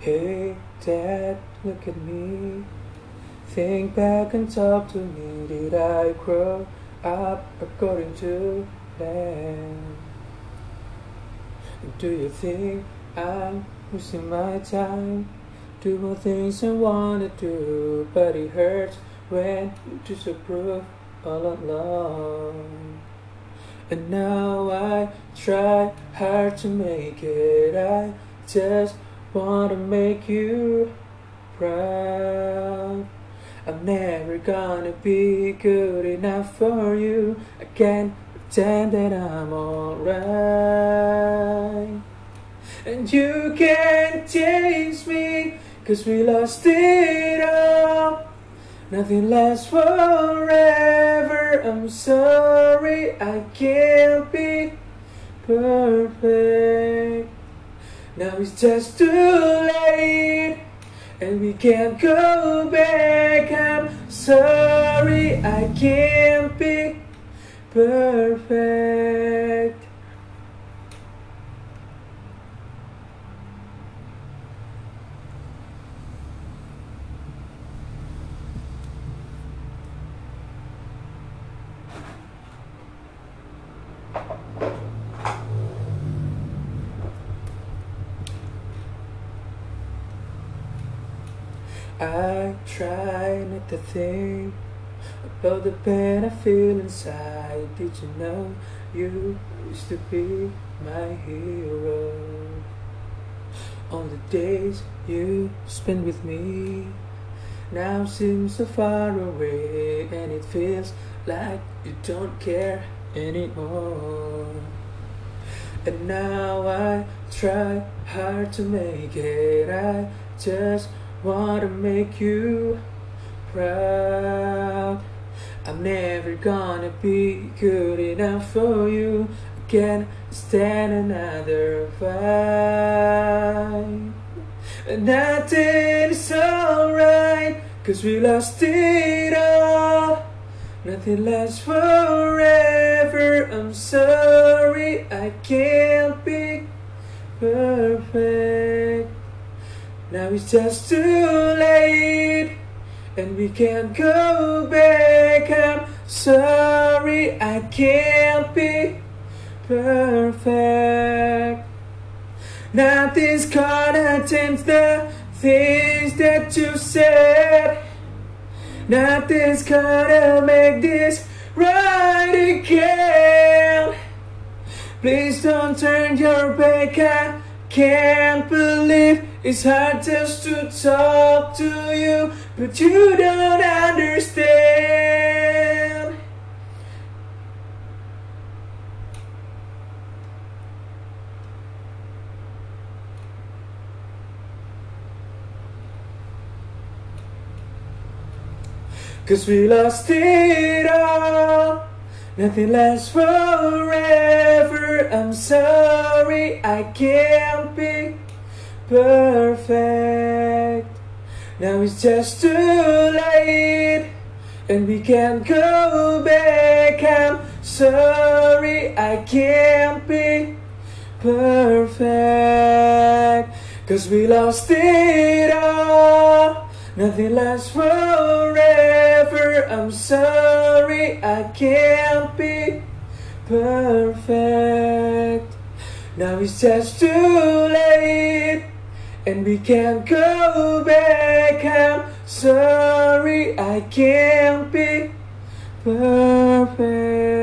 Hey, Dad, look at me. Think back and talk to me. Did I grow up according to plan? Do you think I'm wasting my time? Do Doing things I wanna do, but it hurts when you disapprove all along. And now I try hard to make it. I just wanna make you proud. I'm never gonna be good enough for you. I can't pretend that I'm alright. And you can't change me, cause we lost it all. Nothing lasts forever. I'm sorry, I can't be perfect. Now it's just too late, and we can't go back. I'm sorry, I can't be perfect. I try not to think about the pain I feel inside. Did you know you used to be my hero? All the days you spent with me now seem so far away, and it feels like you don't care anymore. And now I try hard to make it. I just want to make you proud. I'm never gonna be good enough for you. I can't stand another fight. And nothing's alright, cause we lost it all. Nothing lasts forever. I'm sorry, I can't be perfect. Now it's just too late, and we can't go back. I'm sorry, I can't be perfect. Nothing's gonna change the things that you said. Nothing's gonna make this right again. Please don't turn your back. I can't believe it's hard just to talk to you, but you don't understand. Cause we lost it all. Nothing lasts forever. I'm sorry, I can't be perfect. Now it's just too late, and we can't go back. I'm sorry, I can't be perfect. Cause we lost it all. Nothing lasts forever. I'm sorry, I can't be perfect. Now it's just too late, and we can't go back. I'm sorry, I can't be perfect.